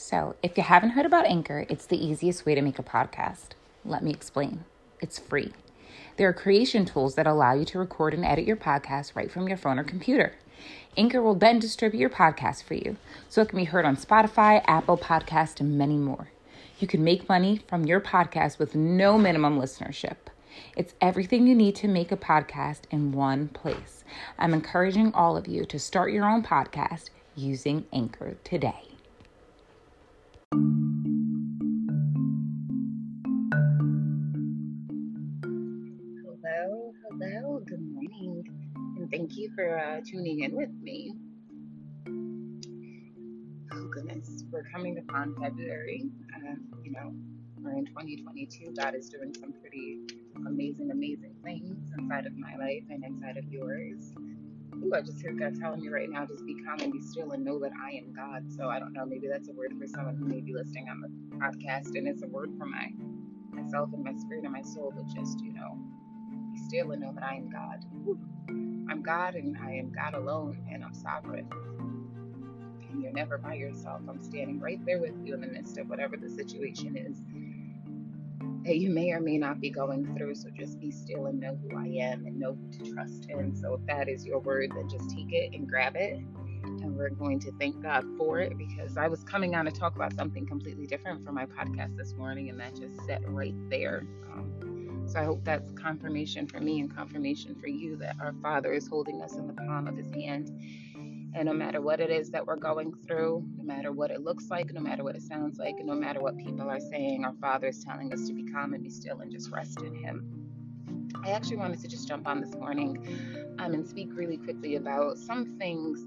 So, if you haven't heard about Anchor, it's the easiest way to make a podcast. Let me explain. It's free. There are creation tools that allow you to record and edit your podcast right from your phone or computer. Anchor will then distribute your podcast for you, so it can be heard on Spotify, Apple Podcast, and many more. You can make money from your podcast with no minimum listenership. It's everything you need to make a podcast in one place. I'm encouraging all of you to start your own podcast using Anchor today. Hello, hello, good morning, and thank you for uh, tuning in with me. Oh, goodness, we're coming upon February. Uh, you know, we're in 2022. God is doing some pretty amazing, amazing things inside of my life and inside of yours. Ooh, I just hear God telling me right now, just be calm and be still and know that I am God. So I don't know, maybe that's a word for someone who may be listening on the podcast, and it's a word for my myself and my spirit and my soul, but just, you know, be still and know that I am God. Ooh. I'm God and I am God alone and I'm sovereign. And you're never by yourself. I'm standing right there with you in the midst of whatever the situation is that you may or may not be going through. So just be still and know who I am and know who to trust in. So if that is your word, then just take it and grab it. And we're going to thank God for it because I was coming on to talk about something completely different for my podcast this morning, and that just set right there. Um, so I hope that's confirmation for me and confirmation for you that our Father is holding us in the palm of His hand and no matter what it is that we're going through, no matter what it looks like, no matter what it sounds like, no matter what people are saying, our Father is telling us to be calm and be still and just rest in Him. I actually wanted to just jump on this morning um, and speak really quickly about some things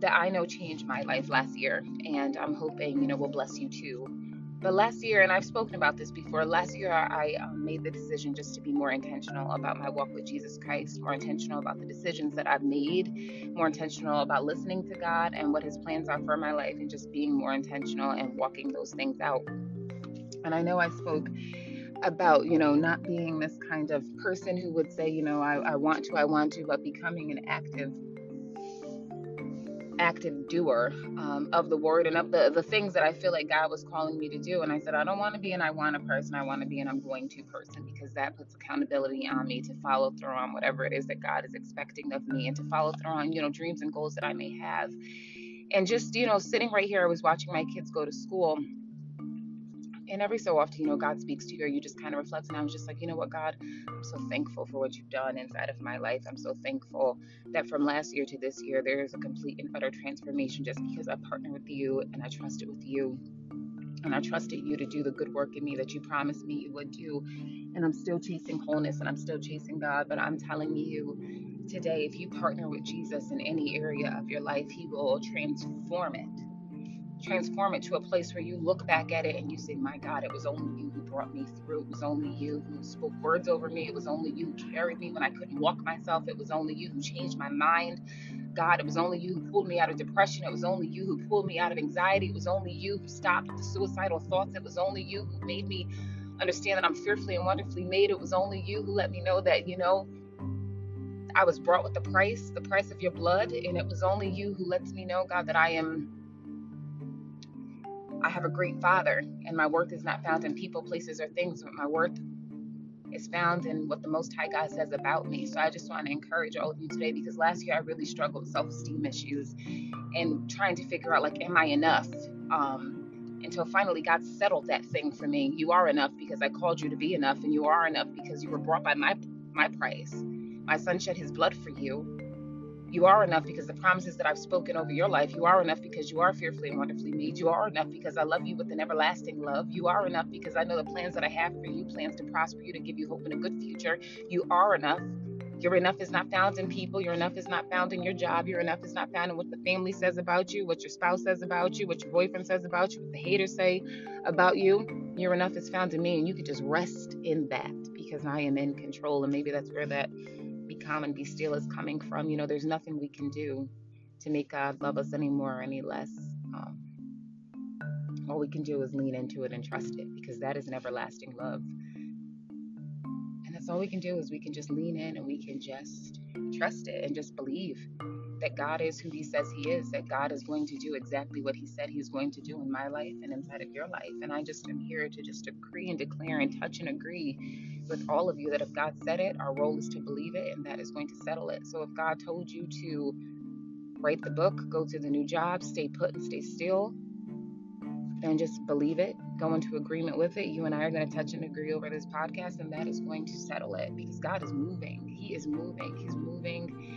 that I know changed my life last year, and I'm hoping, you know, will bless you too. But last year, and I've spoken about this before, last year I um, made the decision just to be more intentional about my walk with Jesus Christ, more intentional about the decisions that I've made, more intentional about listening to God and what His plans are for my life, and just being more intentional and walking those things out. And I know I spoke about, you know, not being this kind of person who would say, you know, I, I want to, I want to, but becoming an active active doer um, of the word and of the, the things that I feel like God was calling me to do. And I said, I don't want to be an I want a person. I want to be an I'm going to person because that puts accountability on me to follow through on whatever it is that God is expecting of me and to follow through on, you know, dreams and goals that I may have. And just, you know, sitting right here, I was watching my kids go to school and every so often, you know, God speaks to you, or you just kind of reflect. And I was just like, you know what, God, I'm so thankful for what you've done inside of my life. I'm so thankful that from last year to this year, there is a complete and utter transformation just because I partnered with you and I trusted with you. And I trusted you to do the good work in me that you promised me you would do. And I'm still chasing wholeness and I'm still chasing God. But I'm telling you today, if you partner with Jesus in any area of your life, He will transform it transform it to a place where you look back at it and you say, My God, it was only you who brought me through. It was only you who spoke words over me. It was only you who carried me when I couldn't walk myself. It was only you who changed my mind. God, it was only you who pulled me out of depression. It was only you who pulled me out of anxiety. It was only you who stopped the suicidal thoughts. It was only you who made me understand that I'm fearfully and wonderfully made. It was only you who let me know that, you know, I was brought with the price, the price of your blood. And it was only you who lets me know, God, that I am I have a great father, and my worth is not found in people, places, or things, but my worth is found in what the Most High God says about me. So I just want to encourage all of you today because last year I really struggled with self esteem issues and trying to figure out, like, am I enough? Um, until finally God settled that thing for me. You are enough because I called you to be enough, and you are enough because you were brought by my my price. My son shed his blood for you. You are enough because the promises that I've spoken over your life, you are enough because you are fearfully and wonderfully made. You are enough because I love you with an everlasting love. You are enough because I know the plans that I have for you, plans to prosper you, to give you hope and a good future. You are enough. Your enough is not found in people. Your enough is not found in your job. Your enough is not found in what the family says about you, what your spouse says about you, what your boyfriend says about you, what the haters say about you. Your enough is found in me, and you can just rest in that because I am in control. And maybe that's where that calm and be still is coming from. You know, there's nothing we can do to make God love us any more or any less. Um, all we can do is lean into it and trust it because that is an everlasting love. And that's all we can do is we can just lean in and we can just trust it and just believe. that God is who He says He is, that God is going to do exactly what He said He's going to do in my life and inside of your life. And I just am here to just decree and declare and touch and agree with all of you that if God said it, our role is to believe it, and that is going to settle it. So if God told you to write the book, go to the new job, stay put and stay still, and just believe it, go into agreement with it. You and I are going to touch and agree over this podcast, and that is going to settle it because God is moving. He is moving. He's moving.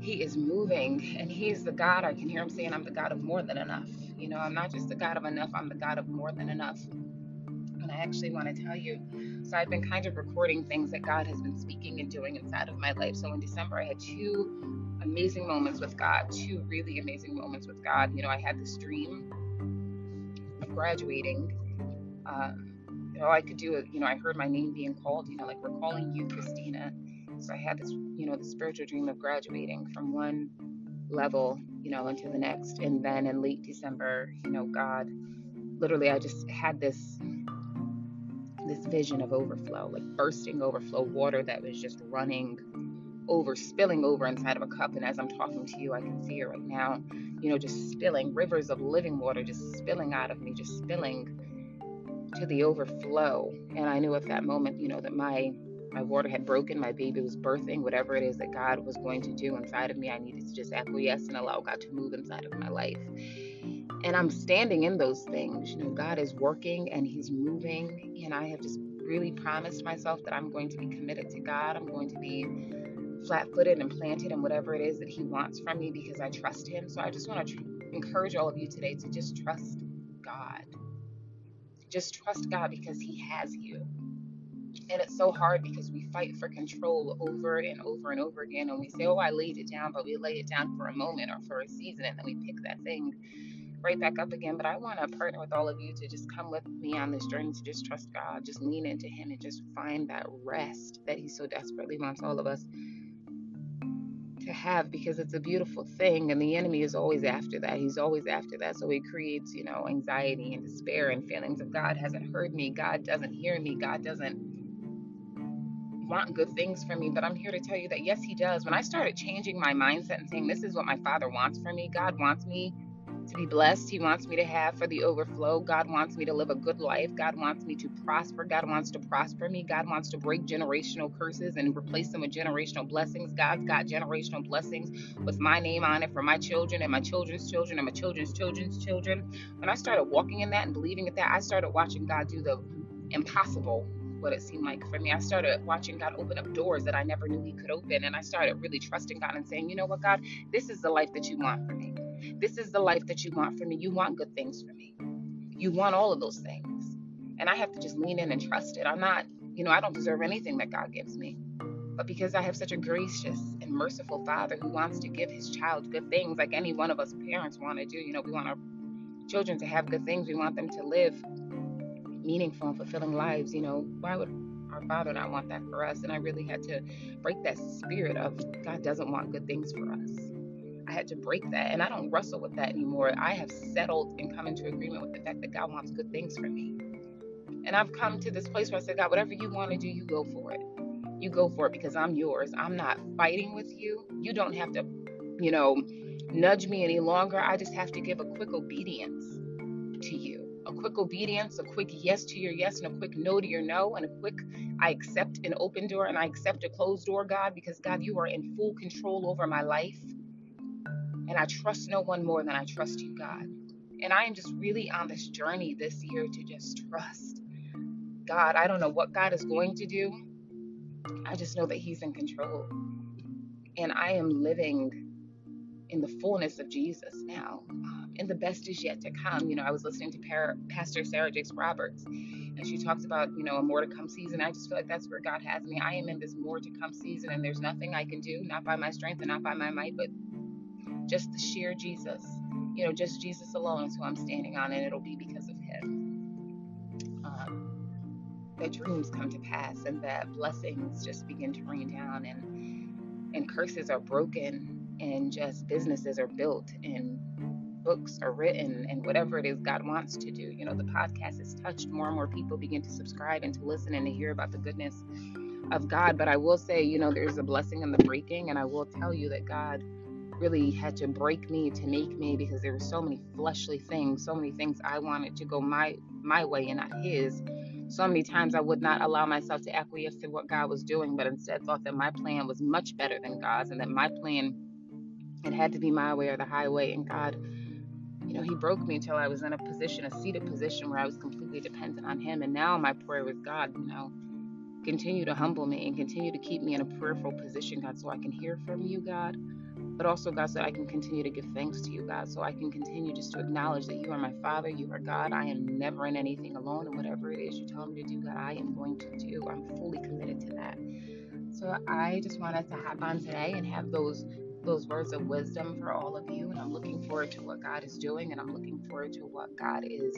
He is moving. And He's the God, I can hear Him saying, I'm the God of more than enough. You know, I'm not just the God of enough, I'm the God of more than enough. And I actually want to tell you so I've been kind of recording things that God has been speaking and doing inside of my life. So in December, I had two amazing moments with God, two really amazing moments with God. You know, I had this dream of graduating, um, know, I could do it. You know, I heard my name being called. You know, like we're calling you, Christina. So I had this, you know, the spiritual dream of graduating from one level, you know, into the next. And then in late December, you know, God, literally, I just had this this vision of overflow, like bursting overflow, water that was just running over, spilling over inside of a cup. And as I'm talking to you, I can see it right now, you know, just spilling rivers of living water, just spilling out of me, just spilling to the overflow. And I knew at that moment, you know, that my my water had broken, my baby was birthing, whatever it is that God was going to do inside of me, I needed to just acquiesce and allow God to move inside of my life. And I'm standing in those things. You know, God is working and He's moving. And I have just really promised myself that I'm going to be committed to God. I'm going to be flat footed and planted in whatever it is that He wants from me because I trust Him. So I just want to tr- encourage all of you today to just trust God. Just trust God because He has you. And it's so hard because we fight for control over and over and over again. And we say, oh, I laid it down, but we lay it down for a moment or for a season, and then we pick that thing right back up again. But I want to partner with all of you to just come with me on this journey to just trust God, just lean into Him, and just find that rest that He so desperately wants all of us to have because it's a beautiful thing and the enemy is always after that. He's always after that. So he creates you know anxiety and despair and feelings of god hasn't heard me. God doesn't hear me. God doesn't want good things for me. But i'm here to tell you that yes he does. When i started changing my mindset and saying this is what my father wants for me. God wants me to be blessed. He wants me to have for the overflow. God wants me to live a good life. God wants me to prosper. God wants to prosper me. God wants to break generational curses and replace them with generational blessings. God's got generational blessings with my name on it for my children and my children's children and my children's children's children. When I started walking in that and believing in that, I started watching God do the impossible what it seemed like for me. I started watching God open up doors that I never knew He could open. And I started really trusting God and saying, you know what, God, this is the life that you want for me. This is the life that you want for me. You want good things for me. You want all of those things. And I have to just lean in and trust it. I'm not, you know, I don't deserve anything that God gives me. But because I have such a gracious and merciful father who wants to give his child good things, like any one of us parents want to do, you know, we want our children to have good things. We want them to live meaningful and fulfilling lives. You know, why would our father not want that for us? And I really had to break that spirit of God doesn't want good things for us. I had to break that. And I don't wrestle with that anymore. I have settled and come into agreement with the fact that God wants good things for me. And I've come to this place where I said, God, whatever you want to do, you go for it. You go for it because I'm yours. I'm not fighting with you. You don't have to, you know, nudge me any longer. I just have to give a quick obedience to you. A quick obedience, a quick yes to your yes, and a quick no to your no, and a quick I accept an open door and I accept a closed door, God, because God, you are in full control over my life. And I trust no one more than I trust you, God. And I am just really on this journey this year to just trust God. I don't know what God is going to do. I just know that He's in control. And I am living in the fullness of Jesus now. Um, and the best is yet to come. You know, I was listening to Par- Pastor Sarah Jakes Roberts, and she talks about, you know, a more to come season. I just feel like that's where God has me. I am in this more to come season, and there's nothing I can do, not by my strength and not by my might, but just the sheer Jesus. You know, just Jesus alone is who I'm standing on, and it'll be because of Him. Um, that dreams come to pass, and that blessings just begin to rain down, and and curses are broken, and just businesses are built, and books are written, and whatever it is God wants to do. You know, the podcast is touched. More and more people begin to subscribe and to listen and to hear about the goodness of God. But I will say, you know, there's a blessing in the breaking, and I will tell you that God really had to break me to make me because there were so many fleshly things, so many things I wanted to go my my way and not his. So many times I would not allow myself to acquiesce to what God was doing, but instead thought that my plan was much better than God's and that my plan it had to be my way or the highway. And God, you know, He broke me until I was in a position, a seated position where I was completely dependent on Him. And now my prayer with God, you know, continue to humble me and continue to keep me in a prayerful position, God, so I can hear from you, God but also, God, so I can continue to give thanks to you, God, so I can continue just to acknowledge that you are my Father, you are God. I am never in anything alone, and whatever it is you tell me to do, God, I am going to do. I'm fully committed to that. So I just wanted to hop on today and have those those words of wisdom for all of you, and I'm looking forward to what God is doing, and I'm looking forward to what God is,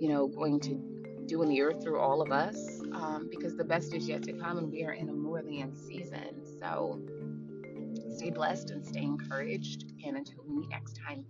you know, going to do in the earth through all of us, um, because the best is yet to come, and we are in a more than season. So Stay blessed and stay encouraged. And until we meet next time.